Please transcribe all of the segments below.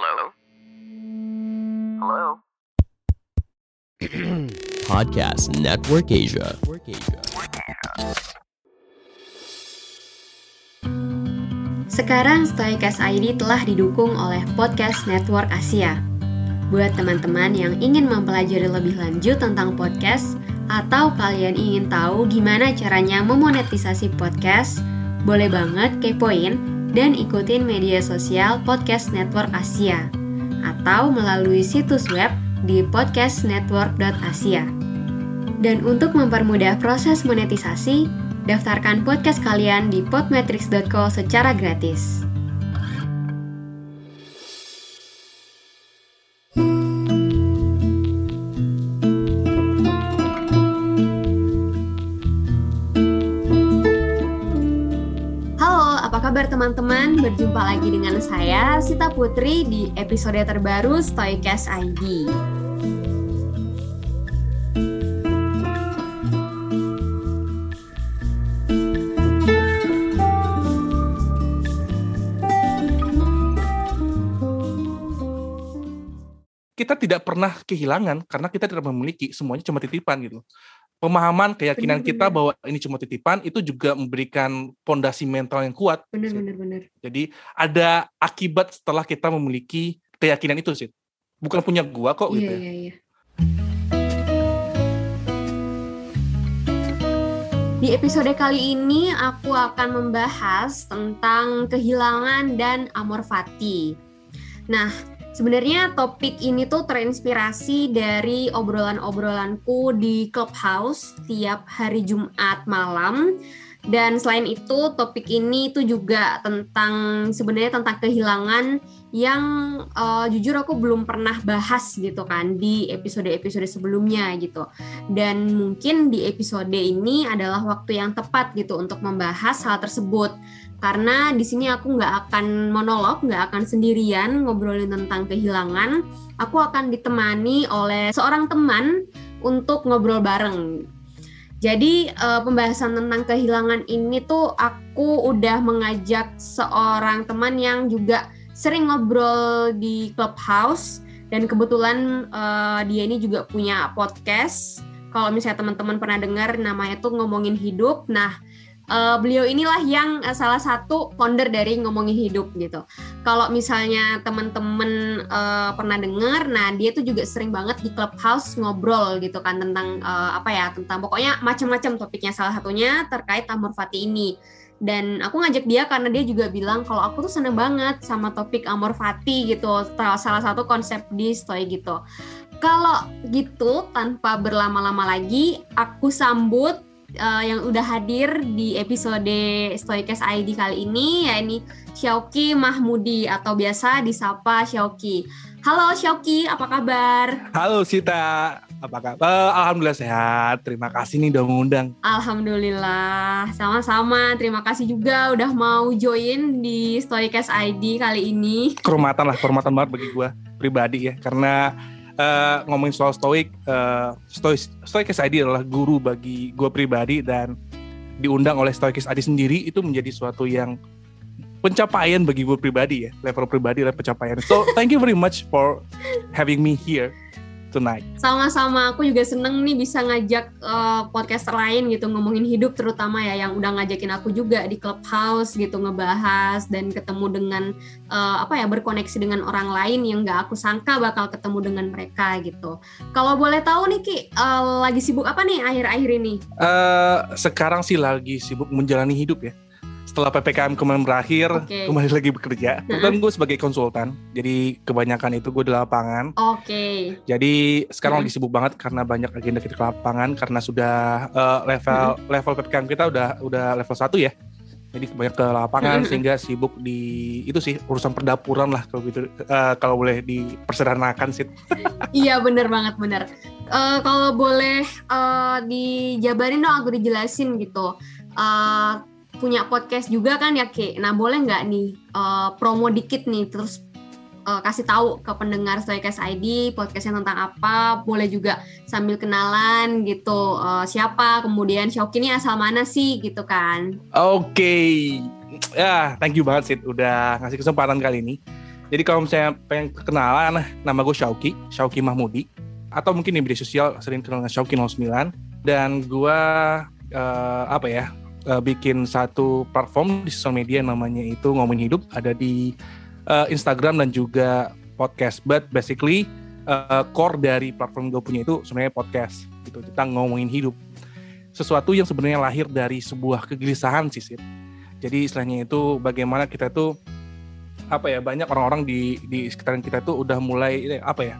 Hello? Hello? Podcast Network Asia. Sekarang Stoicast ID telah didukung oleh Podcast Network Asia. Buat teman-teman yang ingin mempelajari lebih lanjut tentang podcast atau kalian ingin tahu gimana caranya memonetisasi podcast, boleh banget kepoin dan ikutin media sosial Podcast Network Asia atau melalui situs web di podcastnetwork.asia. Dan untuk mempermudah proses monetisasi, daftarkan podcast kalian di podmetrics.co secara gratis. Berjumpa lagi dengan saya, Sita Putri, di episode terbaru Stoicast ID. kita tidak pernah kehilangan karena kita tidak memiliki semuanya cuma titipan gitu. Pemahaman keyakinan kita Benar-benar. bahwa ini cuma titipan itu juga memberikan pondasi mental yang kuat. Bener, Sid. bener, bener. Jadi ada akibat setelah kita memiliki keyakinan itu sih. Bukan punya gua kok gitu Iya, ya. iya, iya. Di episode kali ini aku akan membahas tentang kehilangan dan amor fati. Nah, sebenarnya topik ini tuh terinspirasi dari obrolan-obrolanku di Clubhouse tiap hari Jumat malam. Dan selain itu, topik ini tuh juga tentang sebenarnya tentang kehilangan yang eh, jujur aku belum pernah bahas gitu kan di episode-episode sebelumnya gitu. Dan mungkin di episode ini adalah waktu yang tepat gitu untuk membahas hal tersebut. Karena di sini aku nggak akan monolog, nggak akan sendirian ngobrolin tentang kehilangan. Aku akan ditemani oleh seorang teman untuk ngobrol bareng. Jadi eh, pembahasan tentang kehilangan ini tuh aku udah mengajak seorang teman yang juga sering ngobrol di clubhouse dan kebetulan eh, dia ini juga punya podcast. Kalau misalnya teman-teman pernah dengar namanya tuh ngomongin hidup. Nah, eh, beliau inilah yang eh, salah satu founder dari ngomongin hidup gitu. Kalau misalnya teman-teman eh, pernah dengar, nah dia tuh juga sering banget di clubhouse ngobrol gitu kan tentang eh, apa ya tentang pokoknya macam-macam topiknya. Salah satunya terkait Amor Fati ini dan aku ngajak dia karena dia juga bilang kalau aku tuh seneng banget sama topik amor fati gitu salah satu konsep di stoy gitu kalau gitu tanpa berlama-lama lagi aku sambut eh, yang udah hadir di episode Stoikes ID kali ini ya ini Syauki Mahmudi atau biasa disapa Syauki Halo Syauki, apa kabar? Halo Sita, apa kabar? Eh, Alhamdulillah sehat. Terima kasih nih udah mengundang. Alhamdulillah, sama-sama. Terima kasih juga udah mau join di Storycast ID kali ini. Kehormatan lah, kehormatan banget bagi gua pribadi ya. Karena eh, ngomongin soal stoik, eh, stoik, stoikes ID adalah guru bagi gua pribadi dan diundang oleh stoikes ID sendiri itu menjadi suatu yang pencapaian bagi gue pribadi ya level pribadi dan pencapaian. So thank you very much for having me here tonight Sama-sama, aku juga seneng nih bisa ngajak eh, podcaster lain gitu ngomongin hidup terutama ya yang udah ngajakin aku juga di clubhouse gitu ngebahas dan ketemu dengan eh, apa ya berkoneksi dengan orang lain yang nggak aku sangka bakal ketemu dengan mereka gitu. Kalau boleh tahu nih Ki, eh, lagi sibuk apa nih akhir-akhir ini? Eh, sekarang sih lagi sibuk menjalani hidup ya setelah ppkm kemarin berakhir Oke. kembali lagi bekerja kebetulan gue sebagai konsultan jadi kebanyakan itu gue di lapangan Oke. jadi sekarang Hmm. lagi sibuk banget karena banyak agenda kita ke lapangan karena sudah eh, level Hmm. level ppkm kita udah udah level 1 ya jadi banyak ke lapangan sehingga sibuk di itu sih urusan perdapuran lah kalau gitu eh, kalau boleh dipersederhanakan sih Iya bener banget bener. Eh, kalau boleh eh, dijabarin dong aku dijelasin gitu. Eh, punya podcast juga kan ya Ki. Nah boleh nggak nih eh, promo dikit nih terus eh, kasih tahu ke pendengar Stoikes ID podcastnya tentang apa. Boleh juga sambil kenalan gitu eh, siapa kemudian Shoki ini asal mana sih gitu kan. Oke, ya thank you banget sih udah ngasih kesempatan kali ini. Jadi kalau misalnya pengen kenalan, nama gue Shauki, Shauki Mahmudi. Atau mungkin di media sosial sering kenal dengan Shauki 09. Dan gue uh, apa ya, uh, bikin satu platform di sosial media namanya itu Ngomongin Hidup. Ada di uh, Instagram dan juga podcast. But basically uh, core dari platform gue punya itu sebenarnya podcast. gitu Kita ngomongin hidup. Sesuatu yang sebenarnya lahir dari sebuah kegelisahan sih, Sid. Jadi istilahnya itu bagaimana kita tuh apa ya banyak orang-orang di di sekitaran kita tuh udah mulai apa ya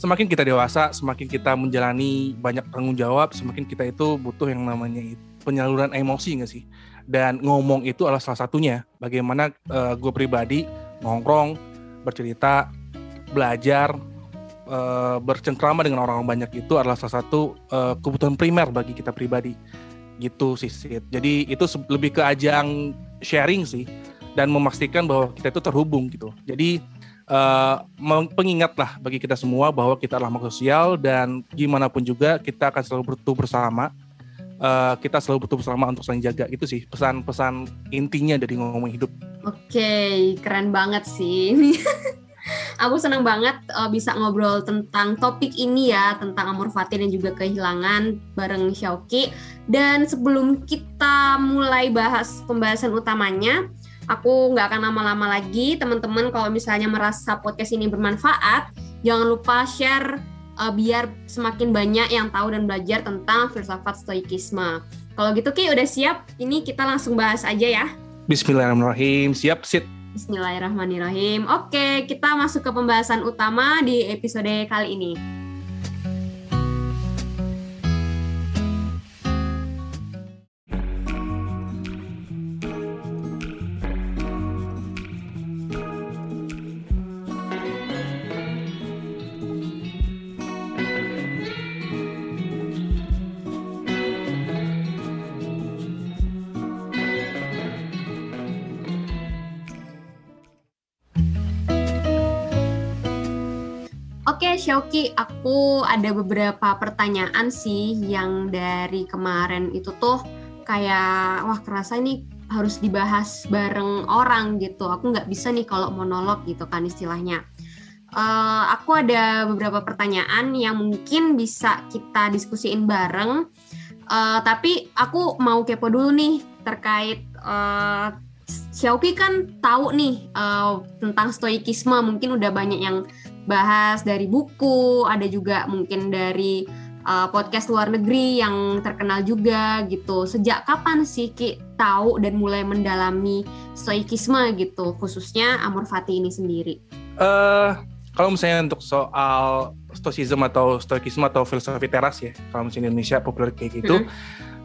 semakin kita dewasa semakin kita menjalani banyak tanggung jawab semakin kita itu butuh yang namanya penyaluran emosi nggak sih dan ngomong itu adalah salah satunya bagaimana uh, gue pribadi nongkrong bercerita belajar uh, bercengkrama dengan orang-orang banyak itu adalah salah satu uh, kebutuhan primer bagi kita pribadi gitu sih jadi itu lebih ke ajang sharing sih dan memastikan bahwa kita itu terhubung gitu. Jadi uh, pengingat lah bagi kita semua bahwa kita adalah makhluk sosial dan gimana pun juga kita akan selalu bertumbuh bersama. Uh, kita selalu bertumbuh bersama untuk saling jaga itu sih pesan-pesan intinya dari ngomong hidup. Oke, keren banget sih. Aku senang banget uh, bisa ngobrol tentang topik ini ya, tentang amor fati dan juga kehilangan bareng Xiaoki. Dan sebelum kita mulai bahas pembahasan utamanya, Aku nggak akan lama-lama lagi, teman-teman kalau misalnya merasa podcast ini bermanfaat, jangan lupa share uh, biar semakin banyak yang tahu dan belajar tentang filsafat stoikisme. Kalau gitu Ki udah siap, ini kita langsung bahas aja ya. Bismillahirrahmanirrahim, siap sit. Bismillahirrahmanirrahim. Oke, kita masuk ke pembahasan utama di episode kali ini. Shauki, aku ada beberapa pertanyaan sih yang dari kemarin itu tuh kayak wah kerasa ini harus dibahas bareng orang gitu. Aku nggak bisa nih kalau monolog gitu kan istilahnya. Uh, aku ada beberapa pertanyaan yang mungkin bisa kita diskusiin bareng. Uh, tapi aku mau kepo dulu nih terkait uh, Xiaoki kan tahu nih uh, tentang stoikisme, mungkin udah banyak yang bahas dari buku, ada juga mungkin dari uh, podcast luar negeri yang terkenal juga gitu. Sejak kapan sih Ki tahu dan mulai mendalami stoikisme gitu, khususnya Amor Fati ini sendiri? Uh, kalau misalnya untuk soal stoicism atau stoikisme atau filosofi teras ya, kalau misalnya Indonesia populer kayak gitu, hmm.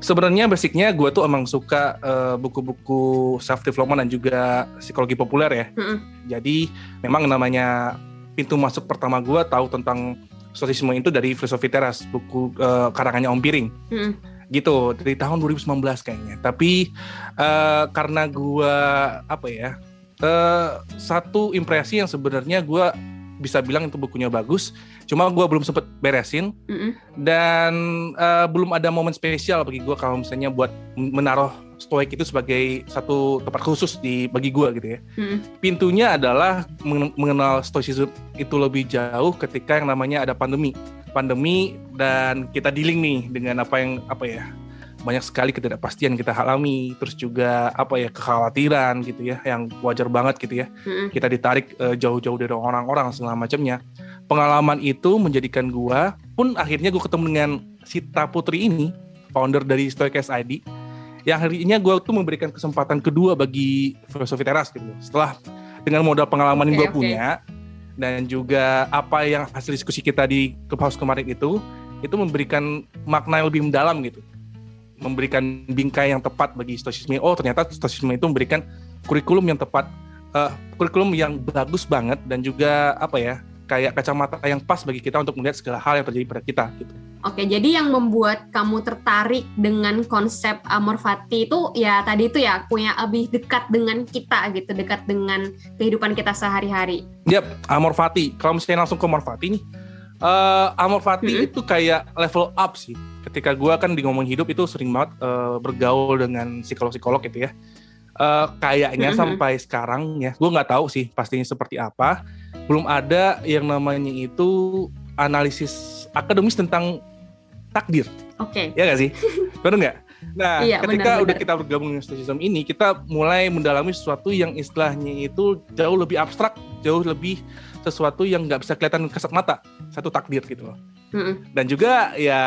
sebenarnya basicnya gue tuh emang suka uh, buku-buku self development dan juga psikologi populer ya. Hmm. Jadi memang namanya pintu masuk pertama gue tahu tentang sosialisme itu dari filosofi teras buku uh, karangannya Om Piring hmm. gitu dari tahun 2019 kayaknya tapi uh, karena gue apa ya uh, satu impresi yang sebenarnya gue bisa bilang itu bukunya bagus cuma gue belum sempet beresin mm -hmm. dan uh, belum ada momen spesial bagi gue kalau misalnya buat menaruh stoik itu sebagai satu tempat khusus di bagi gue gitu ya. Hmm. Pintunya adalah mengenal stoicism itu lebih jauh ketika yang namanya ada pandemi. Pandemi dan kita dealing nih dengan apa yang apa ya banyak sekali ketidakpastian kita alami, terus juga apa ya kekhawatiran gitu ya, yang wajar banget gitu ya. Hmm. Kita ditarik uh, jauh-jauh dari orang-orang segala macamnya. Pengalaman itu menjadikan gua pun akhirnya gue ketemu dengan Sita Putri ini, founder dari Stoics ID yang hari ini gue tuh memberikan kesempatan kedua bagi filosofi teras gitu. Setelah dengan modal pengalaman okay, yang gue okay. punya dan juga apa yang hasil diskusi kita di clubhouse kemarin itu itu memberikan makna yang lebih mendalam gitu. Memberikan bingkai yang tepat bagi stoicisme. Oh ternyata stoicisme itu memberikan kurikulum yang tepat uh, kurikulum yang bagus banget dan juga apa ya kayak kacamata yang pas bagi kita untuk melihat segala hal yang terjadi pada kita gitu. Oke, jadi yang membuat kamu tertarik dengan konsep amor fati itu ya tadi itu ya punya lebih dekat dengan kita gitu, dekat dengan kehidupan kita sehari-hari. Yap, amor fati. Kalau misalnya langsung ke amor fati nih, uh, amor fati hmm. itu kayak level up sih. Ketika gue kan di ngomong hidup itu sering banget uh, bergaul dengan psikolog-psikolog gitu ya. eh, kayaknya Mhm. sampai sekarang ya, gue nggak tahu sih pastinya seperti apa. Belum ada yang namanya itu analisis akademis tentang takdir, Oke. ya nggak sih? Benar nggak? Nah, Iya, ketika benar, udah benar. kita bergabung dengan stoicism ini, kita mulai mendalami sesuatu yang istilahnya itu jauh lebih abstrak, jauh lebih sesuatu yang nggak bisa kelihatan kasat mata, satu takdir gitu loh. Mm-mm. Dan juga ya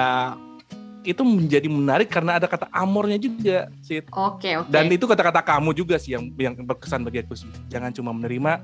itu menjadi menarik karena ada kata amornya juga, Sid. Oke, oke. Dan itu kata-kata kamu juga sih yang yang berkesan bagi aku sih. Jangan cuma menerima,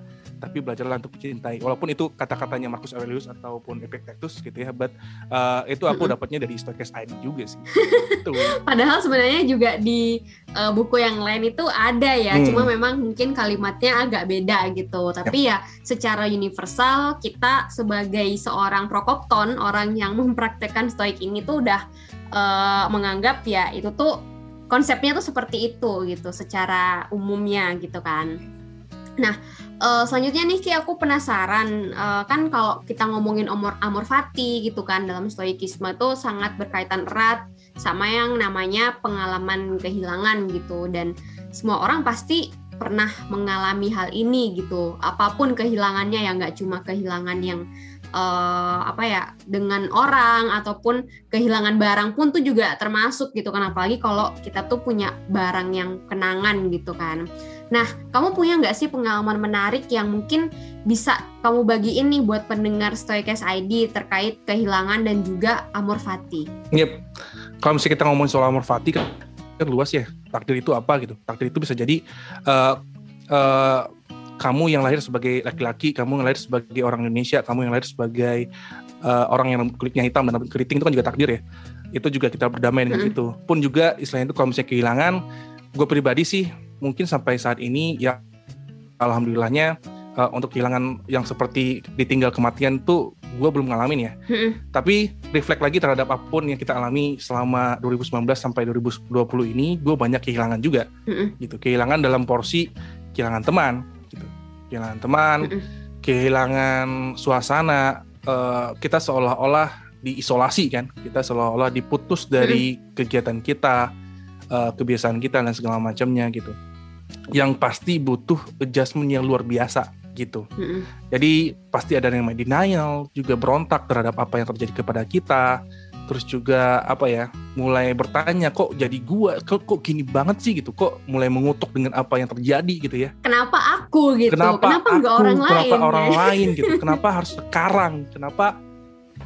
tapi belajarlah untuk mencintai. Walaupun itu kata-katanya Marcus Aurelius ataupun Epictetus gitu ya, but uh, itu aku dapatnya dari Stoics ID juga sih. Itu. Padahal sebenarnya juga di eh, buku yang lain itu ada ya, Hmm. cuma memang mungkin kalimatnya agak beda gitu. Tapi ya secara universal kita sebagai seorang prokopton, orang yang mempraktekkan stoik ini tuh udah eh, menganggap ya itu tuh konsepnya tuh seperti itu gitu secara umumnya gitu kan. Nah, eh, selanjutnya nih Ki aku penasaran. Eh, kan kalau kita ngomongin amor amor fati gitu kan dalam stoikisme tuh sangat berkaitan erat sama yang namanya pengalaman kehilangan gitu. Dan semua orang pasti pernah mengalami hal ini gitu. Apa pun kehilangannya ya nggak cuma kehilangan yang eh, apa ya dengan orang ataupun kehilangan barang pun tuh juga termasuk gitu kan. Apalagi kalau kita tuh punya barang yang kenangan gitu kan nah kamu punya nggak sih pengalaman menarik yang mungkin bisa kamu bagiin nih buat pendengar Stoikes ID terkait kehilangan dan juga amor fati Yep. Kalau misalnya kita ngomongin soal amor fati kan, kan luas ya. Takdir itu apa gitu? Takdir itu bisa jadi eh, eh, kamu yang lahir sebagai laki-laki, kamu yang lahir sebagai orang Indonesia, kamu yang lahir sebagai eh, orang yang kulitnya hitam dan keriting itu kan juga takdir ya. Itu juga kita berdamai dengan Mm-mm. itu. Pun juga istilahnya itu kalau misalnya kehilangan, gue pribadi sih mungkin sampai saat ini ya alhamdulillahnya eh, untuk kehilangan yang seperti ditinggal kematian tuh gue belum ngalamin ya. Tapi reflect lagi terhadap apa pun yang kita alami selama 2019 sampai 2020 ini gue banyak kehilangan juga. Gitu kehilangan dalam porsi kehilangan teman gitu. Kehilangan teman kehilangan suasana eh, kita seolah-olah diisolasi kan. Kita seolah-olah diputus dari kegiatan kita eh, kebiasaan kita dan segala macamnya gitu yang pasti butuh adjustment yang luar biasa gitu Mm-mm. jadi pasti ada yang namanya denial, juga berontak terhadap apa yang terjadi kepada kita. Terus juga apa ya, mulai bertanya kok jadi gua, kok, kok gini banget sih gitu, kok mulai mengutuk dengan apa yang terjadi gitu ya. kenapa aku gitu Kenapa, kenapa aku, orang kenapa lain orang ya? lain gitu, kenapa harus sekarang, kenapa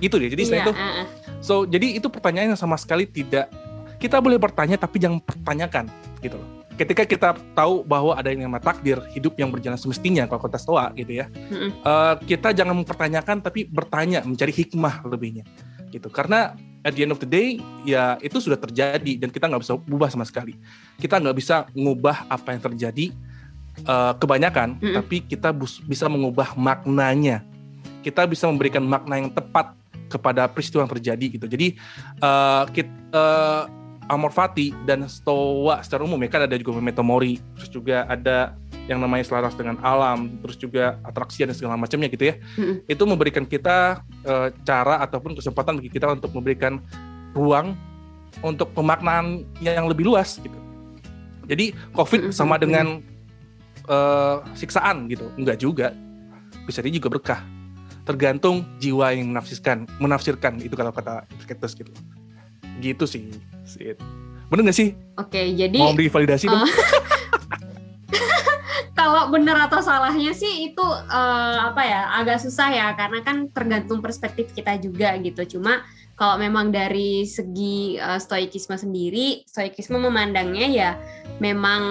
gitu deh. Jadi Iya, itu, ah. so jadi itu pertanyaan yang sama sekali tidak kita boleh bertanya tapi jangan pertanyakan gitu loh. Ketika kita tahu bahwa ada yang namanya takdir hidup yang berjalan semestinya kalau kata stoa gitu ya, Mm-mm. Eh, kita jangan mempertanyakan tapi bertanya mencari hikmah lebihnya gitu karena at the end of the day ya itu sudah terjadi dan kita nggak bisa ubah sama sekali kita nggak bisa mengubah apa yang terjadi eh, kebanyakan Mm-mm. tapi kita bus- bisa mengubah maknanya kita bisa memberikan makna yang tepat kepada peristiwa yang terjadi gitu jadi eh kit- eh, Amor Fati dan Stoa secara umum ya kan ada juga Metomori terus juga ada yang namanya selaras dengan alam terus juga atraksi dan segala macamnya gitu ya. Mm-mm. itu memberikan kita eh, cara ataupun kesempatan bagi kita untuk memberikan ruang untuk pemaknaan yang lebih luas gitu. Jadi COVID Mm-mm. sama dengan eh, siksaan gitu. Enggak juga. Bisa jadi juga berkah. Tergantung jiwa yang menafsirkan menafsirkan itu kalau kata Epictetus gitu gitu sih Sid. bener gak sih? Oke jadi mau divalidasi dong. eh, kalau benar atau salahnya sih itu eh, apa ya agak susah ya karena kan tergantung perspektif kita juga gitu. Cuma kalau memang dari segi eh, stoikisme sendiri stoikisme memandangnya ya memang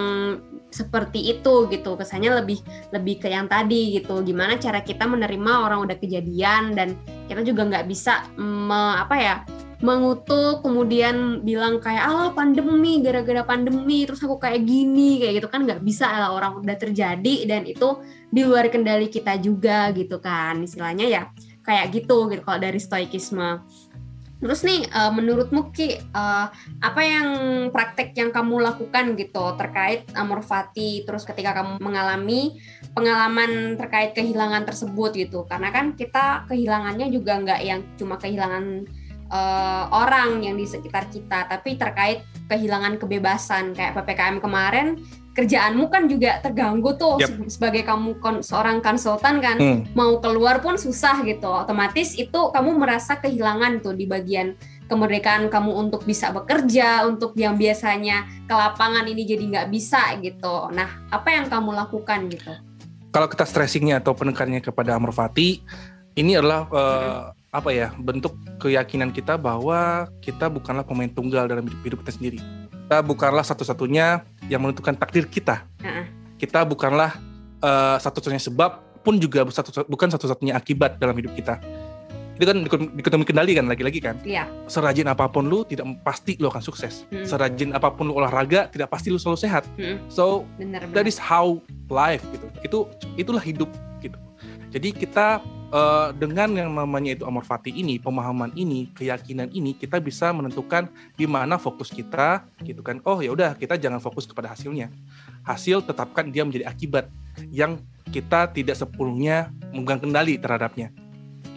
seperti itu gitu. Kesannya lebih lebih ke yang tadi gitu. Gimana cara kita menerima orang udah kejadian dan kita juga nggak bisa me- apa ya mengutuk kemudian bilang kayak Allah pandemi gara-gara pandemi terus aku kayak gini kayak gitu kan nggak bisa lah orang udah terjadi dan itu di luar kendali kita juga gitu kan istilahnya ya kayak gitu gitu kalau dari stoikisme. Terus nih eh, menurutmu Ki eh, apa yang praktek yang kamu lakukan gitu terkait amor fati terus ketika kamu mengalami pengalaman terkait kehilangan tersebut gitu? Karena kan kita kehilangannya juga nggak yang cuma kehilangan eh, orang yang di sekitar kita, tapi terkait kehilangan kebebasan kayak ppkm kemarin, kerjaanmu kan juga terganggu tuh se- sebagai kamu kon- seorang konsultan kan, Hmm. mau keluar pun susah gitu, otomatis itu kamu merasa kehilangan tuh di bagian kemerdekaan kamu untuk bisa bekerja, untuk yang biasanya ke lapangan ini jadi nggak bisa gitu. Nah, apa yang kamu lakukan gitu? Kalau kita stressingnya atau penekannya kepada Amor Fati, ini adalah eh, apa ya bentuk keyakinan kita bahwa kita bukanlah pemain tunggal dalam hidup, hidup kita sendiri. Kita bukanlah satu-satunya yang menentukan takdir kita. Kita bukanlah eh, satu-satunya sebab pun juga satu, bukan satu-satunya akibat dalam hidup kita. Itu kan dikotomi kendali kan lagi-lagi kan. Iya. Serajin apa pun lu tidak pasti lu akan sukses. Mm. Serajin apa pun lu olahraga tidak pasti lu selalu sehat. Mm. So Bener that bener. is how life gitu. Itu itulah hidup gitu. Jadi kita eh, dengan yang namanya itu amor fati ini, pemahaman ini, keyakinan ini, kita bisa menentukan di mana fokus kita gitu kan. Oh ya udah, kita jangan fokus kepada hasilnya. Hasil tetapkan dia menjadi akibat yang kita tidak sepenuhnya memegang kendali terhadapnya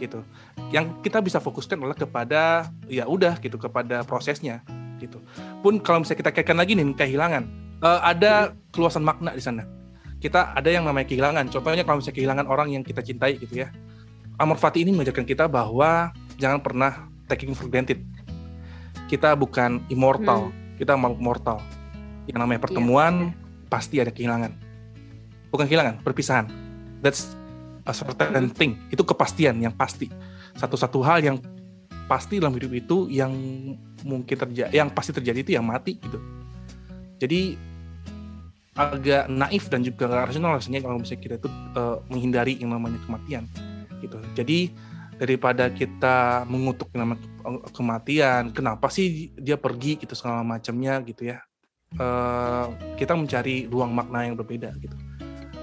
gitu. Yang kita bisa fokuskan adalah kepada ya udah gitu kepada prosesnya gitu. Pun kalau misalnya kita kaitkan lagi nih kehilangan, eh, ada keluasan makna di sana. Kita ada yang namanya kehilangan. Contohnya kalau misalnya kehilangan orang yang kita cintai gitu ya. Amor Fati ini mengajarkan kita bahwa jangan pernah taking for granted. Kita bukan immortal, kita makhluk mortal. Yang namanya pertemuan pasti ada kehilangan. Bukan kehilangan, perpisahan. That's a certain thing. Itu kepastian yang pasti. Satu-satu hal yang pasti dalam hidup itu yang mungkin terjadi, yang pasti terjadi itu yang mati gitu. Jadi agak naif dan juga rasional rasanya kalau misalnya kita itu eh, menghindari yang namanya kematian gitu. Jadi daripada kita mengutuk namanya ke- kematian, kenapa sih dia pergi gitu segala macamnya gitu ya. Eh, kita mencari ruang makna yang berbeda gitu.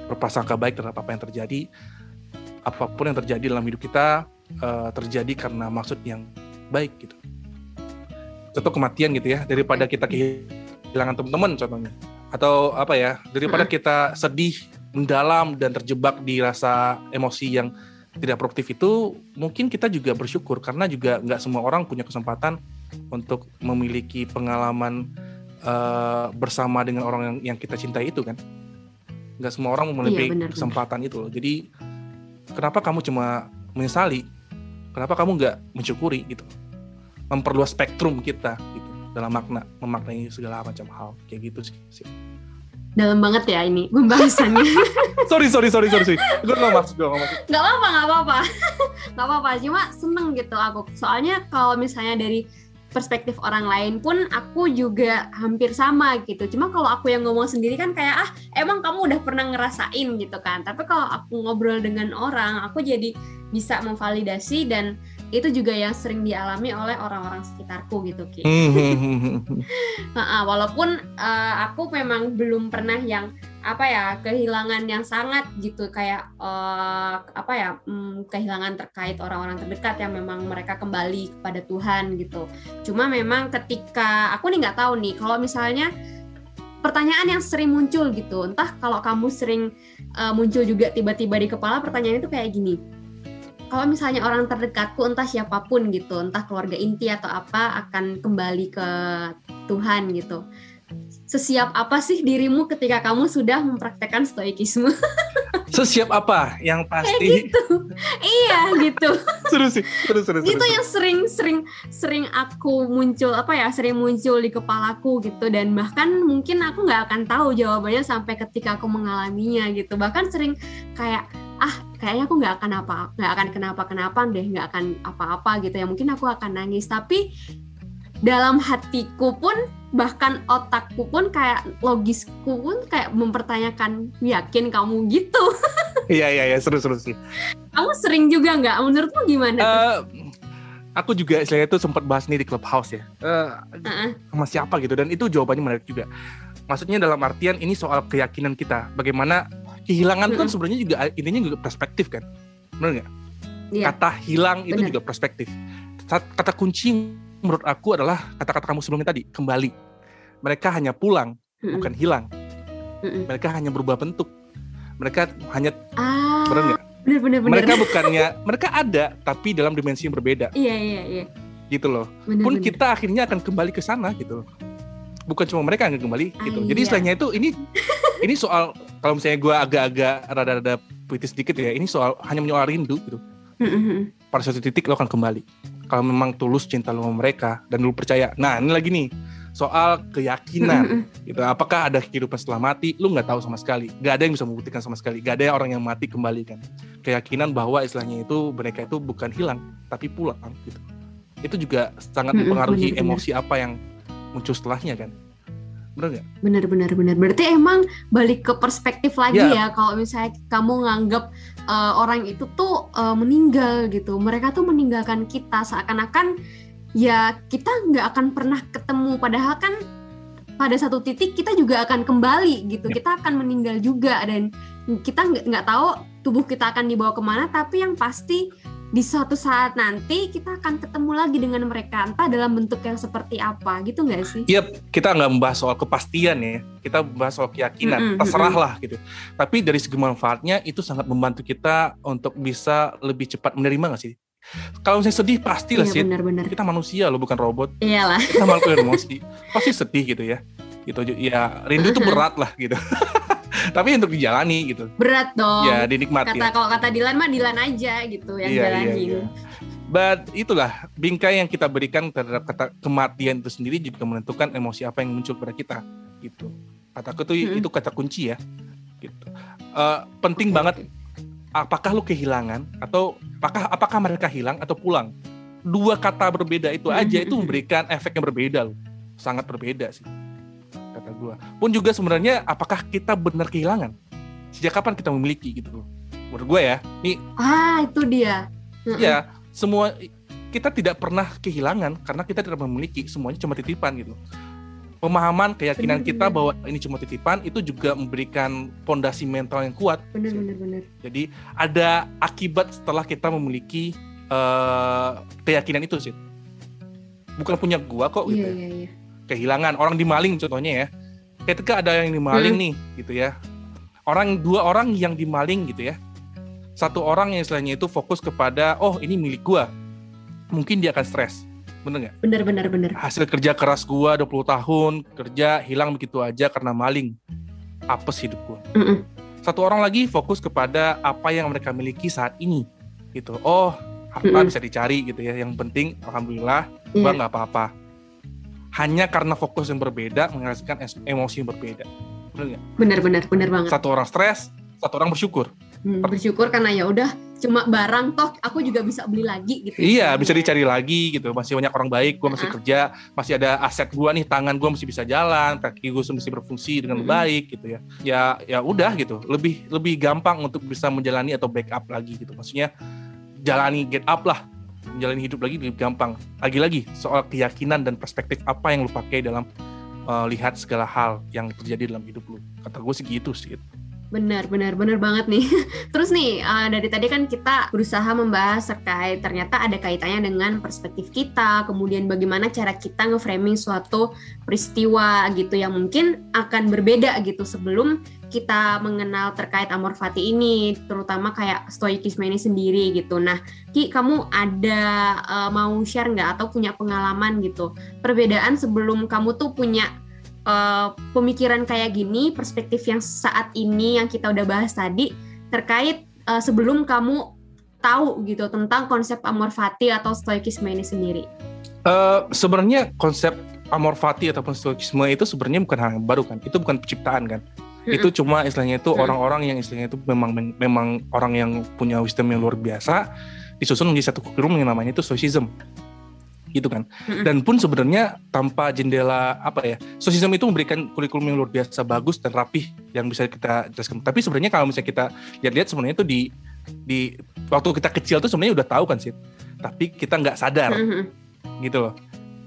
Berprasangka baik terhadap apa yang terjadi. Apa pun yang terjadi dalam hidup kita eh, terjadi karena maksud yang baik gitu. Contoh kematian gitu ya, daripada kita kehilangan teman-teman contohnya atau apa ya daripada kita sedih mendalam dan terjebak di rasa emosi yang tidak produktif itu mungkin kita juga bersyukur karena juga nggak semua orang punya kesempatan untuk memiliki pengalaman eh, bersama dengan orang yang, yang kita cintai itu kan? Nggak semua orang memiliki Iya, benar, kesempatan itu loh. Jadi kenapa kamu cuma menyesali? Kenapa kamu nggak mensyukuri gitu? Memperluas spektrum kita gitu dalam makna memaknai segala macam hal kayak gitu sih Dalam banget ya ini pembahasannya. sorry sorry sorry sorry, sorry. gue nggak maksud gue nggak maksud nggak apa-apa, nggak apa-apa. nggak apa-apa, cuma seneng gitu aku. Soalnya kalau misalnya dari perspektif orang lain pun aku juga hampir sama gitu. Cuma kalau aku yang ngomong sendiri kan kayak ah emang kamu udah pernah ngerasain gitu kan. Tapi kalau aku ngobrol dengan orang, aku jadi bisa memvalidasi dan itu juga yang sering dialami oleh orang-orang sekitarku gitu Ki. Heeh, walaupun eh, aku memang belum pernah yang apa ya kehilangan yang sangat gitu kayak eh, apa ya mm, kehilangan terkait orang-orang terdekat yang memang mereka kembali kepada Tuhan gitu. Cuma memang ketika aku nih nggak tahu nih kalau misalnya pertanyaan yang sering muncul gitu, entah kalau kamu sering eh, muncul juga tiba-tiba di kepala pertanyaan itu kayak gini. Kalau misalnya orang terdekatku entah siapa pun gitu, entah keluarga inti atau apa akan kembali ke Tuhan gitu. Sesiap apa sih dirimu ketika kamu sudah mempraktekkan stoikisme? sesiap apa yang pasti gitu. iya gitu. seru sih seru seru seru, Itu seru. yang sering sering sering aku muncul apa ya sering muncul di kepalaku gitu dan bahkan mungkin aku nggak akan tahu jawabannya sampai ketika aku mengalaminya gitu. Bahkan sering kayak kayaknya aku nggak akan apa nggak akan kenapa kenapa deh nggak akan apa-apa gitu ya. Mungkin aku akan nangis. Tapi dalam hatiku pun bahkan otakku pun kayak logisku pun kayak mempertanyakan yakin kamu gitu? Iya iya iya. Seru seru sih. Kamu sering juga nggak? Menurutmu gimana? Eh, aku juga istilahnya itu sempat bahas nih di clubhouse ya. Eh, Heeh. sama siapa gitu. Dan itu jawabannya menarik juga. Maksudnya dalam artian ini soal keyakinan kita. Bagaimana kehilangan itu kan sebenarnya juga intinya juga perspektif kan benar nggak Iya. kata hilang itu juga perspektif kata kunci menurut aku adalah kata-kata kamu sebelumnya tadi kembali mereka hanya pulang Mm-mm. bukan hilang Mm-mm. mereka hanya berubah bentuk mereka hanya ah benar nggak bener bener bener mereka bukannya mereka ada tapi dalam dimensi yang berbeda iya iya iya gitu loh. Bener, Pun bener. kita akhirnya akan kembali ke sana gitu loh. Bukan cuma mereka yang kembali Ah, gitu. iya. Jadi istilahnya itu ini ini soal kalau misalnya gue agak-agak rada-rada puitis sedikit ya, ini soal hanya menyoal rindu gitu. Mm-mm. Pada suatu titik lo akan kembali. Kalau memang tulus cinta lo sama mereka dan lo percaya. Nah ini lagi nih soal keyakinan. Gitu. Apakah ada kehidupan setelah mati? Lu nggak tahu sama sekali. Gak ada yang bisa membuktikan sama sekali. Gak ada orang yang mati kembali kan. Keyakinan bahwa istilahnya itu mereka itu bukan hilang, tapi pulang gitu. Itu juga sangat mempengaruhi emosi apa yang muncul setelahnya kan. Bener nggak? Benar benar benar. Berarti emang balik ke perspektif lagi Ya. ya kalau misalnya kamu nganggap uh, orang itu tuh uh, meninggal gitu. Mereka tuh meninggalkan kita seakan-akan ya kita nggak akan pernah ketemu padahal kan pada satu titik kita juga akan kembali gitu. Ya. Kita akan meninggal juga dan kita nggak nggak tahu tubuh kita akan dibawa ke mana tapi yang pasti di suatu saat nanti kita akan ketemu lagi dengan mereka entah dalam bentuk yang seperti apa gitu nggak sih? Iya, kita nggak membahas soal kepastian ya. Kita membahas soal keyakinan. Mm-mm, Terserah lah gitu. Tapi dari segi manfaatnya itu sangat membantu kita untuk bisa lebih cepat menerima nggak sih? Kalau misalnya sedih pasti lah Iya sih. Kita manusia loh, bukan robot. Iyalah. kita makhluk emosi pasti sedih gitu ya gitu ya rindu itu berat lah gitu tapi untuk dijalani gitu. Berat dong. ya dinikmati. Kata kalau kata Dilan mah Dilan aja gitu yang Iya, iya, jalanin. iya. but itulah bingkai yang kita berikan terhadap kata kematian itu sendiri juga menentukan emosi apa yang muncul pada kita gitu. Kataku tuh Mm-mm. itu kata kunci ya gitu. Eh, penting banget apakah lu kehilangan atau apakah apakah mereka hilang atau pulang? Dua kata berbeda itu aja itu memberikan efek yang berbeda loh. Sangat berbeda sih kata gua pun juga sebenarnya apakah kita benar kehilangan sejak kapan kita memiliki gitu loh menurut gua ya nih Ah itu dia. Mm-mm. ya semua kita tidak pernah kehilangan karena kita tidak memiliki semuanya cuma titipan gitu pemahaman keyakinan kita Benar-benar. bahwa ini cuma titipan itu juga memberikan pondasi mental yang kuat Bener bener bener. jadi ada akibat setelah kita memiliki eh, keyakinan itu sih bukan punya gua kok gitu Iya ya. Kehilangan. Orang dimaling contohnya ya. Ketika ada yang dimaling Hmm. nih gitu ya. Orang dua orang yang dimaling gitu ya. Satu orang yang istilahnya itu fokus kepada oh ini milik gua. Mungkin dia akan stres. Bener nggak? Bener bener bener. hasil kerja keras gua 20 tahun kerja hilang begitu aja karena maling. Apes hidup gua. Mm-mm. satu orang lagi fokus kepada apa yang mereka miliki saat ini gitu. Oh harta Mm-mm. bisa dicari? gitu ya. Yang penting alhamdulillah gua Iya. nggak apa-apa hanya karena fokus yang berbeda menghasilkan emosi yang berbeda. Nggak? Bener bener banget. satu orang stres satu orang bersyukur. Hmm, bersyukur karena ya udah cuma barang toh aku juga bisa beli lagi gitu. iya bisa dicari lagi gitu. Masih banyak orang baik gua masih Uh-uh. kerja masih ada aset gua nih tangan gua masih bisa jalan kaki gua masih berfungsi dengan Mm-mm. baik gitu ya. Ya ya udah gitu. Lebih lebih gampang untuk bisa menjalani atau backup lagi gitu. Maksudnya jalani get up lah menjalani hidup lagi lebih gampang. Lagi-lagi soal keyakinan dan perspektif apa yang lu pakai dalam uh, lihat segala hal yang terjadi dalam hidup lu. Kata gue sih gitu sih Benar, benar, benar banget nih. Terus nih, eh, dari tadi kan kita berusaha membahas terkait ternyata ada kaitannya dengan perspektif kita, kemudian bagaimana cara kita nge-framing suatu peristiwa gitu yang mungkin akan berbeda gitu sebelum kita mengenal terkait amor fati ini, terutama kayak stoikisme ini sendiri gitu. Nah, Ki, kamu ada eh, mau share nggak atau punya pengalaman gitu? Perbedaan sebelum kamu tuh punya eh, pemikiran kayak gini, perspektif yang saat ini yang kita udah bahas tadi terkait eh, sebelum kamu tahu gitu tentang konsep amor fati atau stoikisme ini sendiri. Eh, sebenarnya konsep amor fati ataupun stoikisme itu sebenarnya bukan hal yang baru kan itu bukan penciptaan kan Itu cuma istilahnya itu Mm-mm. orang-orang yang istilahnya itu memang memang orang yang punya wisdom yang luar biasa disusun menjadi satu kurikulum yang namanya itu stoicism. Gitu kan. Mm-mm. dan pun sebenarnya tanpa jendela apa ya stoicism itu memberikan kurikulum yang luar biasa bagus dan rapih yang bisa kita jelaskan. Tapi sebenarnya kalau misalnya kita lihat-lihat sebenarnya itu di di waktu kita kecil tuh sebenarnya udah tahu kan sih tapi kita nggak sadar. Mhm. gitu loh.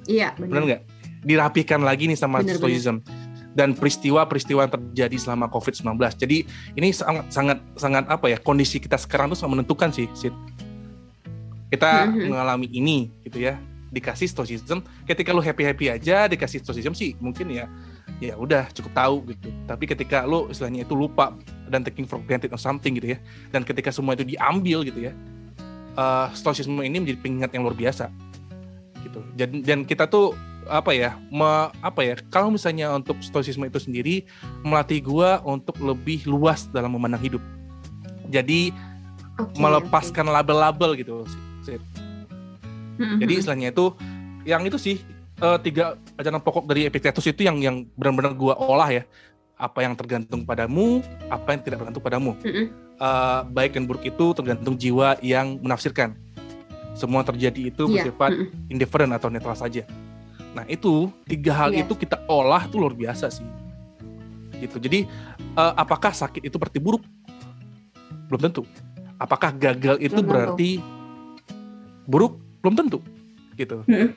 Iya, benar nggak? Dirapihkan lagi nih sama stoicism dan peristiwa-peristiwa yang terjadi selama COVID-19 jadi ini sangat sangat sangat apa ya kondisi kita sekarang tuh sangat menentukan sih Sid. kita Mhm. mengalami ini gitu ya dikasih stoicism ketika lu happy happy aja dikasih stoicism sih mungkin ya ya udah cukup tahu gitu tapi ketika lu istilahnya itu lupa dan taking for granted or something gitu ya dan ketika semua itu diambil gitu ya eh stoicism ini menjadi pengingat yang luar biasa gitu gitu. Dan dan kita tuh apa ya, me, apa ya? Kalau misalnya untuk stoicisme itu sendiri melatih gua untuk lebih luas dalam memandang hidup. Jadi Oke, melepaskan label-label gitu. Sid. Mm-mm. Jadi istilahnya itu yang itu sih eh, tiga ajaran pokok dari Epictetus itu yang yang benar-benar gua olah ya. Apa yang tergantung padamu, apa yang tidak tergantung padamu. Eh, baik dan buruk itu tergantung jiwa yang menafsirkan. Semua terjadi itu Iya, bersifat mm-mm. indifferent atau netral saja. Nah itu tiga hal Iya. itu kita olah tuh luar biasa sih. Gitu. Jadi eh, apakah sakit itu berarti buruk? Belum tentu. Apakah gagal itu Belum tentu. berarti buruk? Belum tentu. Gitu. Mm-mm.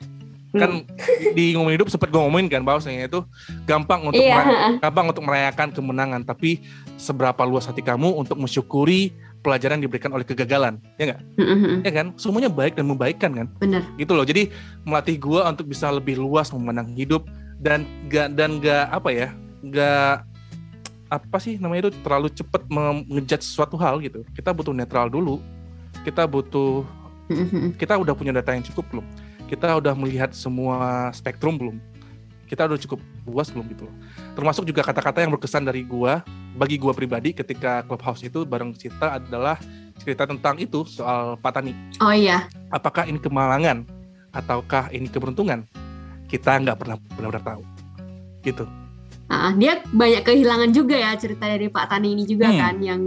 Kan di ngomongin hidup sempat gue ngomongin kan bahwasanya itu gampang untuk Iya, mera- heeh. gampang untuk merayakan kemenangan, tapi seberapa luas hati kamu untuk mensyukuri pelajaran yang diberikan oleh kegagalan, ya nggak? Mm-mm. Ya kan? Semuanya baik dan membaikkan kan? Bener. gitu loh jadi melatih gua untuk bisa lebih luas memandang hidup dan gak dan gak apa ya gak apa sih namanya itu terlalu cepat mengejat sesuatu hal gitu kita butuh netral dulu kita butuh Mm-mm. kita udah punya data yang cukup belum kita udah melihat semua spektrum belum kita udah cukup luas belum gitu loh. Termasuk juga kata-kata yang berkesan dari gua bagi gua pribadi ketika clubhouse itu bareng Cita adalah cerita tentang itu soal Pak Tani. Oh iya. apakah ini kemalangan ataukah ini keberuntungan? Kita nggak pernah benar-benar tahu. Gitu. Ah, dia banyak kehilangan juga ya cerita dari Pak Tani ini juga Hmm. kan yang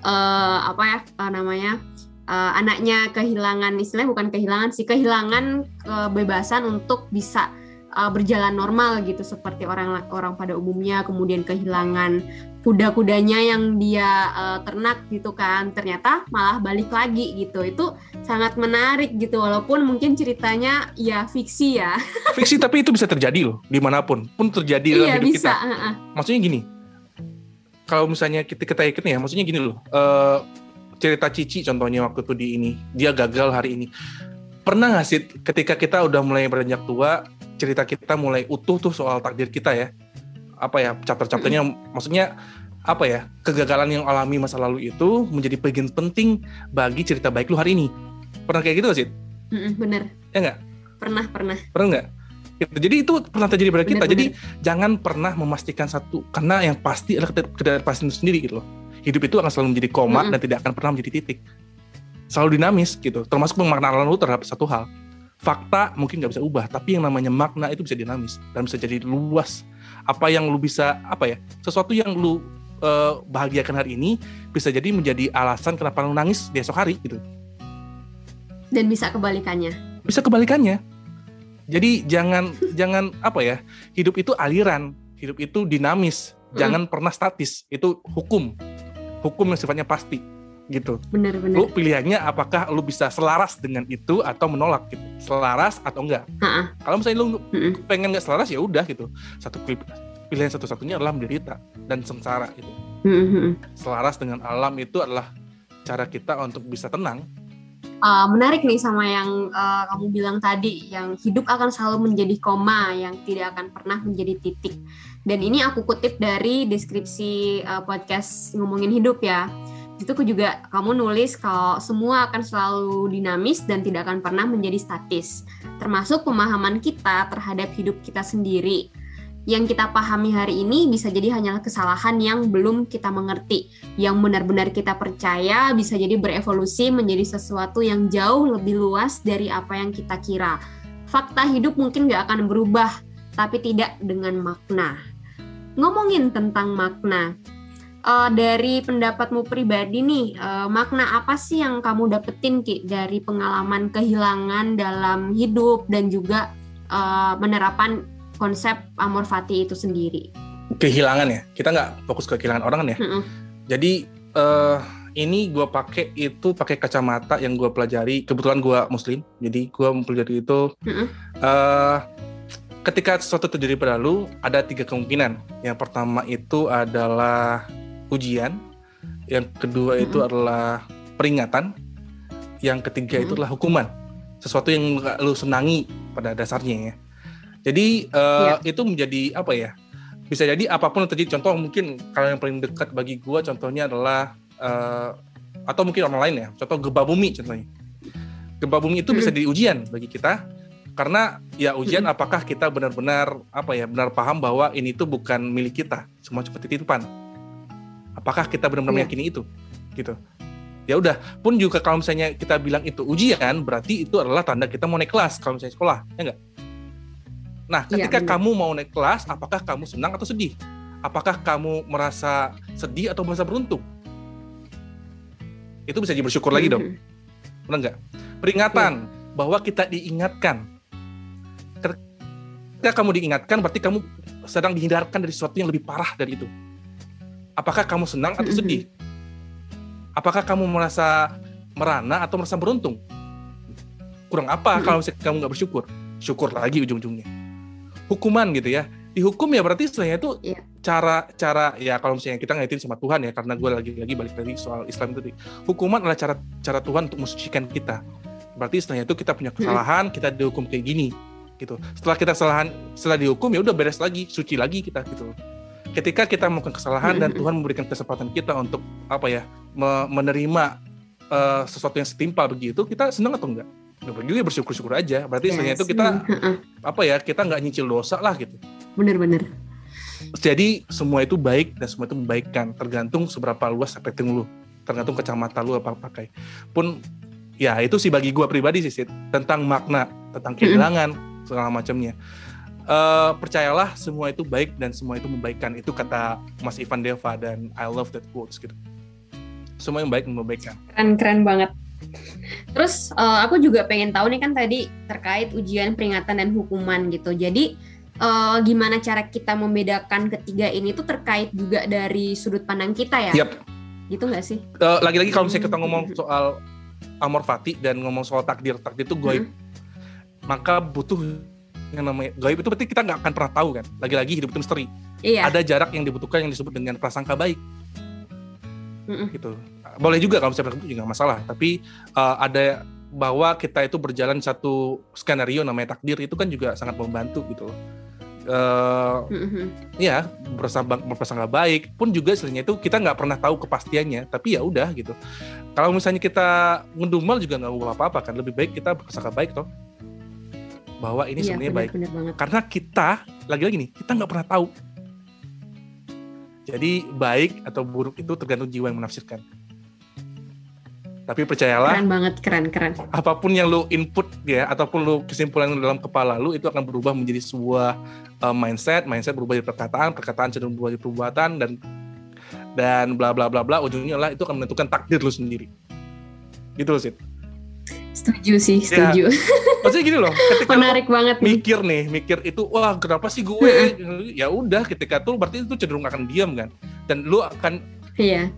eh, apa ya eh, namanya eh, anaknya kehilangan istilahnya bukan kehilangan sih kehilangan kebebasan untuk bisa eh, berjalan normal gitu seperti orang orang pada umumnya kemudian kehilangan kuda-kudanya yang dia eh, ternak gitu kan. Ternyata malah balik lagi gitu. Itu sangat menarik gitu walaupun mungkin ceritanya ya fiksi ya. Fiksi tapi itu bisa terjadi loh di mana pun pun terjadi dalam iya hidup bisa kita. heeh. maksudnya gini kalau misalnya kita kita yakin ya maksudnya gini loh eh, cerita Cici contohnya waktu itu di ini dia gagal hari ini. Pernah nggak sih ketika kita udah mulai beranjak tua cerita kita mulai utuh tuh soal takdir kita ya. Apa ya chapter-chapternya maksudnya apa ya kegagalan yang alami masa lalu itu menjadi bagian penting bagi cerita baik lu hari ini. Pernah kayak gitu gak sih? Mm-mm, bener. Ya nggak? Pernah pernah. Pernah nggak? Gitu. jadi itu pernah terjadi pada kita. Bener, jadi jangan pernah memastikan satu karena yang pasti adalah ketidak- ketidakpastian itu sendiri gitu loh. Hidup itu akan selalu menjadi koma Mm-mm. dan tidak akan pernah menjadi titik. Selalu dinamis gitu termasuk pemaknaan lu terhadap satu hal fakta mungkin nggak bisa ubah tapi yang namanya makna itu bisa dinamis dan bisa jadi luas. Apa yang lu bisa apa ya sesuatu yang lu eh, bahagiakan hari ini bisa jadi menjadi alasan kenapa lu nangis di esok hari gitu. Dan bisa kebalikannya. Bisa kebalikannya. Jadi jangan jangan apa ya hidup itu aliran, hidup itu dinamis, Mm. jangan pernah statis. Itu hukum, hukum yang sifatnya pasti gitu. bener-bener Lu pilihannya apakah lu bisa selaras dengan itu atau menolak gitu, selaras atau enggak. Ha-ha. Kalau misalnya lu Mm-mm. pengen nggak selaras ya udah gitu. Satu pil- pilihan satu-satunya adalah menderita dan sengsara gitu. Mm-mm. Selaras dengan alam itu adalah cara kita untuk bisa tenang. Uh, menarik nih sama yang uh, kamu bilang tadi yang hidup akan selalu menjadi koma yang tidak akan pernah menjadi titik dan ini aku kutip dari deskripsi uh, podcast ngomongin hidup ya itu aku juga kamu nulis kalau semua akan selalu dinamis dan tidak akan pernah menjadi statis termasuk pemahaman kita terhadap hidup kita sendiri yang kita pahami hari ini bisa jadi hanyalah kesalahan yang belum kita mengerti yang benar-benar kita percaya bisa jadi berevolusi menjadi sesuatu yang jauh lebih luas dari apa yang kita kira. Fakta hidup mungkin gak akan berubah, tapi tidak dengan makna. Ngomongin tentang makna, eh, dari pendapatmu pribadi nih, eh, makna apa sih yang kamu dapetin Ki dari pengalaman kehilangan dalam hidup dan juga eh, menerapkan konsep amor fati itu sendiri? Kehilangan ya, kita nggak fokus ke kehilangan orang kan ya. Mm-mm. Jadi eh ini gue pakai itu pakai kacamata yang gue pelajari. Kebetulan gue Muslim, jadi gue mempelajari itu. Mm-mm. eh ketika sesuatu terjadi pada lu, ada tiga kemungkinan. Yang pertama itu adalah ujian, yang kedua itu adalah peringatan, yang ketiga itu adalah hukuman. Sesuatu yang lu senangi pada dasarnya ya. Jadi eh, Iya. itu menjadi apa ya? Bisa jadi apa pun yang terjadi. Contoh mungkin kalau yang paling dekat bagi gua contohnya adalah eh, atau mungkin orang lain ya. Contoh gempa bumi contohnya. Gempa bumi itu bisa jadi ujian bagi kita Karena ya ujian apakah kita benar-benar apa ya benar paham bahwa ini tuh bukan milik kita, semua seperti titipan. Apakah kita benar-benar Iya. meyakini itu? Gitu. Ya udah, pun juga kalau misalnya kita bilang itu ujian, berarti itu adalah tanda kita mau naik kelas kalau misalnya sekolah, ya enggak? Nah, Iya, ketika benar. kamu mau naik kelas, apakah kamu senang atau sedih? Apakah kamu merasa sedih atau merasa beruntung? Itu bisa jadi bersyukur lagi dong. Mhm. Benar nggak? Peringatan bahwa kita diingatkan. Ketika kamu diingatkan, berarti kamu sedang dihindarkan dari sesuatu yang lebih parah dari itu. Apakah kamu senang atau sedih? Apakah kamu merasa merana atau merasa beruntung? Kurang apa kalau misalnya kamu nggak bersyukur? Syukur lagi ujung-ujungnya. Hukuman gitu ya. Dihukum ya berarti istilahnya itu Iya. cara-cara ya kalau misalnya kita ngaitin sama Tuhan ya karena gue lagi-lagi balik dari soal Islam itu. Hukuman adalah cara cara Tuhan untuk mensucikan kita. Berarti istilahnya itu kita punya kesalahan, kita dihukum kayak gini gitu. Setelah kita kesalahan, setelah dihukum ya udah beres lagi, suci lagi kita gitu. Ketika kita melakukan kesalahan dan. Tuhan memberikan kesempatan kita untuk apa ya me- menerima eh, sesuatu yang setimpal begitu, kita senang atau enggak? Juga bersyukur-syukur aja. Berarti istilahnya Yes. itu kita Mhm. apa ya kita nggak nyicil dosa lah gitu. Bener-bener. Jadi semua itu baik dan semua itu membaikkan, tergantung seberapa luas rating lu, tergantung kacamata lu apa pakai. Pun ya itu sih bagi gua pribadi sih tentang makna, tentang kehilangan segala macamnya. Eh, percayalah semua itu baik dan semua itu membaikkan. Itu kata Mas Ivan Deva dan I love that quotes gitu. Semua yang baik membaikkan. Keren-keren banget. Terus eh, aku juga pengen tahu nih kan tadi terkait ujian, peringatan dan hukuman gitu. Jadi eh, gimana cara kita membedakan ketiga ini tuh terkait juga dari sudut pandang kita ya? Yap. Gitu nggak sih? Eh, lagi-lagi kalau misalnya kita ngomong soal amor fati dan ngomong soal takdir, takdir itu goib. Maka butuh yang namanya goib itu berarti kita nggak akan pernah tahu kan. Lagi-lagi hidup itu misteri. Iya. ada jarak yang dibutuhkan yang disebut dengan prasangka baik Mm-mm. gitu boleh juga kalau misalnya juga nggak masalah tapi uh, ada bahwa kita itu berjalan satu skenario namanya takdir itu kan juga sangat membantu gitu loh Uh, Mhm. ya berprasangka baik pun juga sebenarnya itu kita nggak pernah tahu kepastiannya tapi ya udah gitu kalau misalnya kita ngedumel juga nggak apa-apa kan lebih baik kita berprasangka baik toh bahwa ini Iya, sebenarnya baik. benar-benar banget. karena kita lagi-lagi nih kita nggak pernah tahu. Jadi baik atau buruk itu tergantung jiwa yang menafsirkan. Tapi percayalah Keren banget, keren-keren. apa pun yang lu input ya ataupun lu kesimpulan dalam kepala lu itu akan berubah menjadi sebuah uh, mindset. Mindset berubah jadi perkataan perkataan cenderung berubah jadi perbuatan dan dan bla bla bla bla. Ujungnya lah itu akan menentukan takdir lu sendiri. Gitu loh Sid Setuju sih, Ya, setuju. maksudnya gini loh ketika Menarik banget nih. mikir nih, mikir itu wah kenapa sih gue? ya udah ketika tuh berarti itu cenderung akan diam kan. Dan lu akan Iya.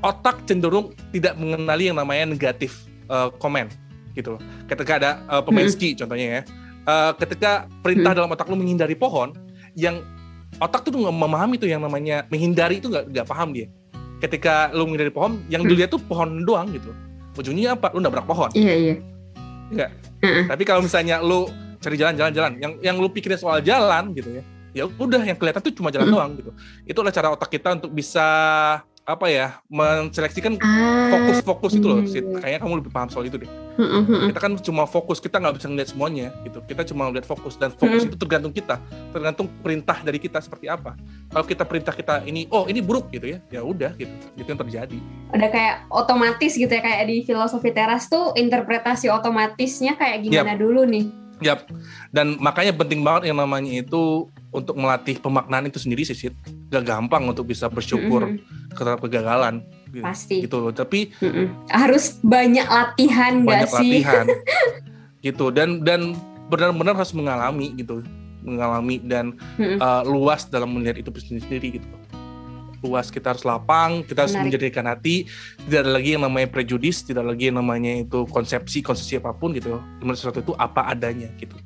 otak cenderung tidak mengenali yang namanya negatif eh, komen gitu loh. Ketika ada eh, pemain Hmm. ski contohnya ya. Eh, ketika perintah dalam otak lu menghindari pohon yang otak tuh nggak memahami tuh yang namanya menghindari itu nggak nggak paham dia. Ketika lu menghindari pohon, yang Hmm. dilihat tuh pohon doang gitu. loh. Ujungnya apa? Lu nabrak pohon. Iya, iya. Enggak. Heeh. Tapi kalau misalnya lu cari jalan-jalan-jalan, yang yang lu pikirin soal jalan gitu ya, ya udah yang kelihatan tuh cuma jalan Mm. doang gitu. Itu adalah cara otak kita untuk bisa apa ya menseleksikan Ah. fokus-fokus itu loh. Sid. iya. Kayaknya kamu lebih paham soal itu deh. Heeh, heeh. Kita kan cuma fokus, kita nggak bisa ngeliat semuanya gitu. Kita cuma ngeliat fokus dan fokus itu tergantung kita, tergantung perintah dari kita seperti apa. Kalau kita perintah kita ini, oh ini buruk gitu ya, ya udah gitu. Itu yang terjadi. Udah kayak otomatis gitu ya kayak di filosofi teras tuh interpretasi otomatisnya kayak gimana dulu nih. Yap. Dan makanya penting banget yang namanya itu untuk melatih pemaknaan itu sendiri sih, Sid. Gak gampang untuk bisa bersyukur Mhm. terhadap kegagalan. Gitu. Pasti. Gitu loh. Tapi Mm-mm. Harus banyak latihan banyak nggak sih? latihan. gitu. Dan dan benar-benar harus mengalami gitu. Mengalami dan Mm-mm. uh, luas dalam melihat itu sendiri gitu. Luas kita harus lapang, kita harus Menarik. menjadikan hati. Tidak ada lagi yang namanya prejudis, tidak lagi yang namanya itu konsepsi, konsepsi apa pun gitu. Di mana sesuatu itu apa adanya gitu.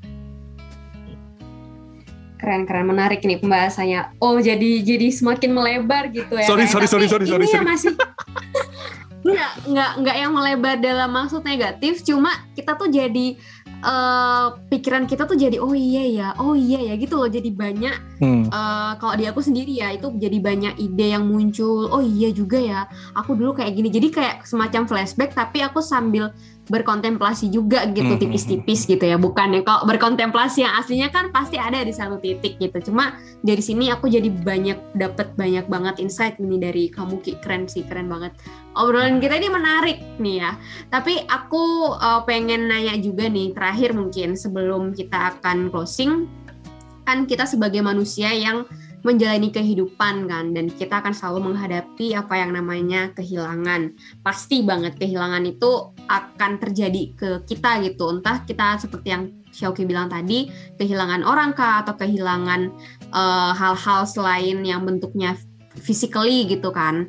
Keren-keren menarik nih pembahasannya. Oh jadi jadi semakin melebar gitu ya. Sorry, Kayak, sorry, sorry, tapi sorry, sorry, ini ya sorry. masih nggak nggak nggak yang melebar dalam maksud negatif. Cuma kita tuh jadi eh, pikiran kita tuh jadi oh iya ya, oh iya ya gitu loh. Jadi banyak Hmm. eh, kalau di aku sendiri ya itu jadi banyak ide yang muncul. Oh iya juga ya, aku dulu kayak gini. Jadi kayak semacam flashback tapi aku sambil berkontemplasi juga gitu Hmm, tipis-tipis gitu ya. Bukan ya kalau berkontemplasi yang aslinya kan pasti ada di satu titik gitu. Cuma dari sini aku jadi banyak dapat banyak banget insight ini dari kamu Ki. Keren sih keren banget. Obrolan kita ini menarik nih ya. Tapi aku uh, pengen nanya juga nih terakhir mungkin sebelum kita akan closing kan kita sebagai manusia yang menjalani kehidupan kan. Dan kita akan selalu menghadapi apa yang namanya kehilangan. Pasti banget kehilangan itu akan terjadi ke kita gitu. Entah kita seperti yang Xiaoki bilang tadi kehilangan orang kah atau kehilangan uh, hal-hal selain yang bentuknya physically gitu kan.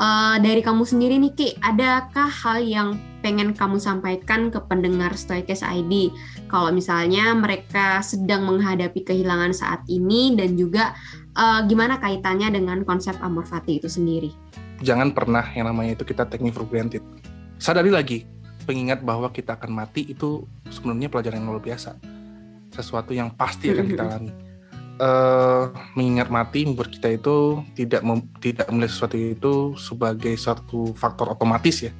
Uh, dari kamu sendiri nih Ki adakah hal yang pengen kamu sampaikan ke pendengar Stoikes ID kalau misalnya mereka sedang menghadapi kehilangan saat ini dan juga uh, gimana kaitannya dengan konsep amor fati itu sendiri? Jangan pernah yang namanya itu kita take for granted. Sadari lagi, pengingat bahwa kita akan mati itu sebenarnya pelajaran yang luar biasa. Sesuatu yang pasti akan kita alami. Uh, mengingat mati membuat kita itu tidak mem, tidak melihat sesuatu itu sebagai suatu faktor otomatis ya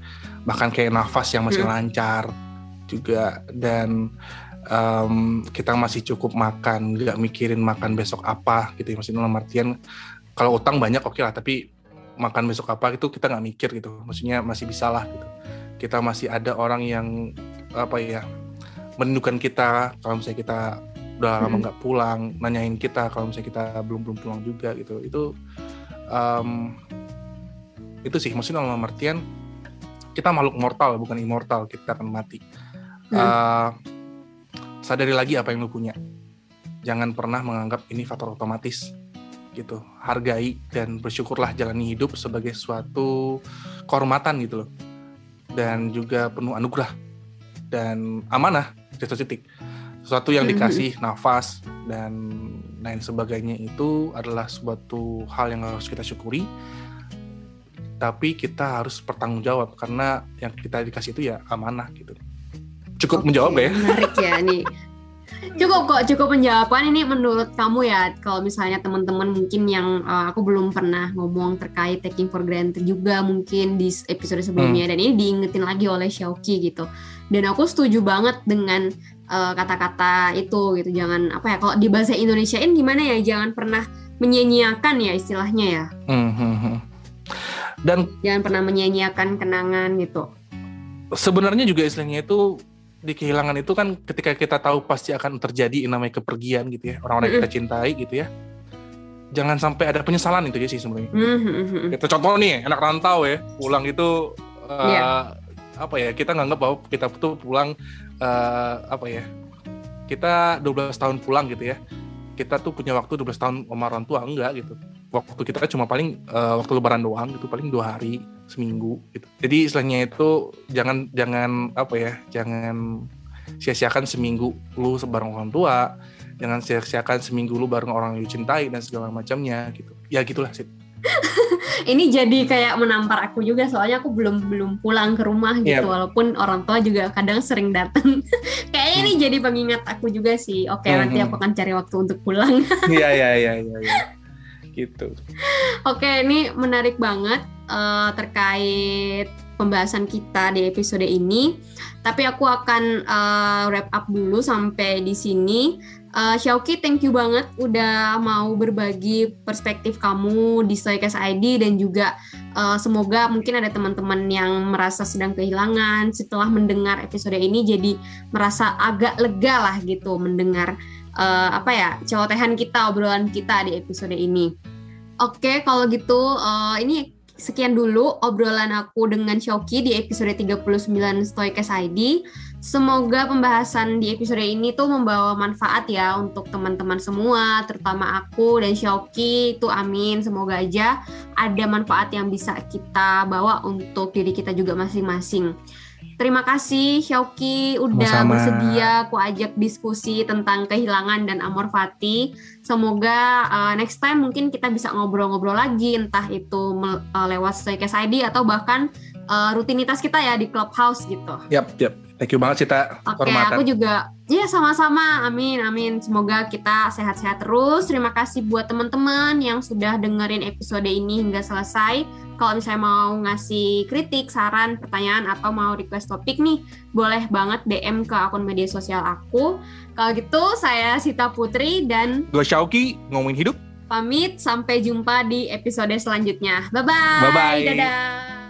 bahkan kayak nafas yang masih hmm. lancar juga dan um, kita masih cukup makan nggak mikirin makan besok apa gitu ya. Maksudnya dalam artian kalau utang banyak oke okay lah tapi makan besok apa itu kita nggak mikir gitu. Maksudnya masih bisa lah gitu. Kita masih ada orang yang apa ya merindukan kita kalau misalnya kita udah lama nggak hmm. pulang nanyain kita kalau misalnya kita belum belum pulang juga gitu. Itu um, itu sih. Maksudnya dalam artian kita makhluk mortal bukan immortal kita akan mati. Hmm. uh, sadari lagi apa yang lu punya. Jangan pernah menganggap ini faktor otomatis gitu. Hargai dan bersyukurlah jalani hidup sebagai suatu kehormatan gitu loh. Dan juga penuh anugerah dan amanah satu titik. Sesuatu yang dikasih mm-hmm. nafas dan lain sebagainya itu adalah suatu hal yang harus kita syukuri. Tapi kita harus bertanggung jawab karena yang kita dikasih itu ya amanah gitu cukup okay, menjawab ya? menarik ya nih cukup kok cukup penjawaban. Ini menurut kamu ya kalau misalnya teman-teman mungkin yang uh, aku belum pernah ngomong terkait taking for granted juga mungkin di episode sebelumnya. Hmm. dan ini diingetin lagi oleh Xiaoki gitu. Dan aku setuju banget dengan kata kata-kata itu gitu. Jangan apa ya kalau di bahasa Indonesiain gimana ya? Jangan pernah menyia-nyiakan ya istilahnya ya. Hmm, hmm, hmm. dan jangan pernah menyia-nyiakan kenangan gitu. sebenarnya juga istilahnya itu di kehilangan itu kan ketika kita tahu pasti akan terjadi namanya kepergian gitu ya orang-orang yang kita cintai gitu ya. Jangan sampai ada penyesalan itu ya sih sebenarnya. Mm-hmm. kita contoh nih anak rantau ya pulang itu uh, yeah. apa ya kita nganggap bahwa kita tuh pulang uh, apa ya kita 12 tahun pulang gitu ya. Kita tuh punya waktu 12 tahun sama orang tua enggak gitu. Waktu kita cuma paling uh, waktu lebaran doang gitu paling dua hari seminggu gitu. Jadi istilahnya itu jangan jangan apa ya jangan sia-siakan seminggu lu sebareng orang tua jangan sia-siakan seminggu lu bareng orang yang cintai dan segala macamnya gitu. Ya gitulah sih ini jadi kayak menampar aku juga soalnya aku belum belum pulang ke rumah gitu yeah. walaupun orang tua juga kadang sering datang. Kayaknya hmm. ini jadi pengingat aku juga sih. Oke okay, hmm. nanti aku akan cari waktu untuk pulang. Iya iya iya iya gitu. Oke okay, ini menarik banget uh, terkait pembahasan kita di episode ini tapi aku akan uh, wrap up dulu sampai di sini Uh, Xiaoki, thank you banget udah mau berbagi perspektif kamu di Stoikes ID dan juga uh, semoga mungkin ada teman-teman yang merasa sedang kehilangan setelah mendengar episode ini jadi merasa agak lega lah gitu mendengar uh, apa ya celotehan kita obrolan kita di episode ini. Oke, okay, kalau gitu uh, ini sekian dulu obrolan aku dengan Xiaoki di episode 39 Stoikes ID. Semoga pembahasan di episode ini tuh membawa manfaat ya untuk teman-teman semua, terutama aku dan Xiaoki. Itu amin. Semoga aja ada manfaat yang bisa kita bawa untuk diri kita juga masing-masing. Terima kasih Xiaoki udah Sama-sama. bersedia aku ajak diskusi tentang kehilangan dan amor fati. Semoga uh, next time mungkin kita bisa ngobrol-ngobrol lagi entah itu uh, lewat Stoikes ID atau bahkan uh, rutinitas kita ya di Clubhouse gitu. Yap, yap Thank you banget Cita. Oke, aku juga ya sama-sama. Amin, amin. Semoga kita sehat-sehat terus. Terima kasih buat teman-teman yang sudah dengerin episode ini hingga selesai. Kalau misalnya mau ngasih kritik, saran, pertanyaan atau mau request topik nih, boleh banget DM ke akun media sosial aku. Kalau gitu, saya Sita Putri dan gue Shauki ngomongin hidup. Pamit, sampai jumpa di episode selanjutnya. Bye-bye. Bye-bye. Dadah.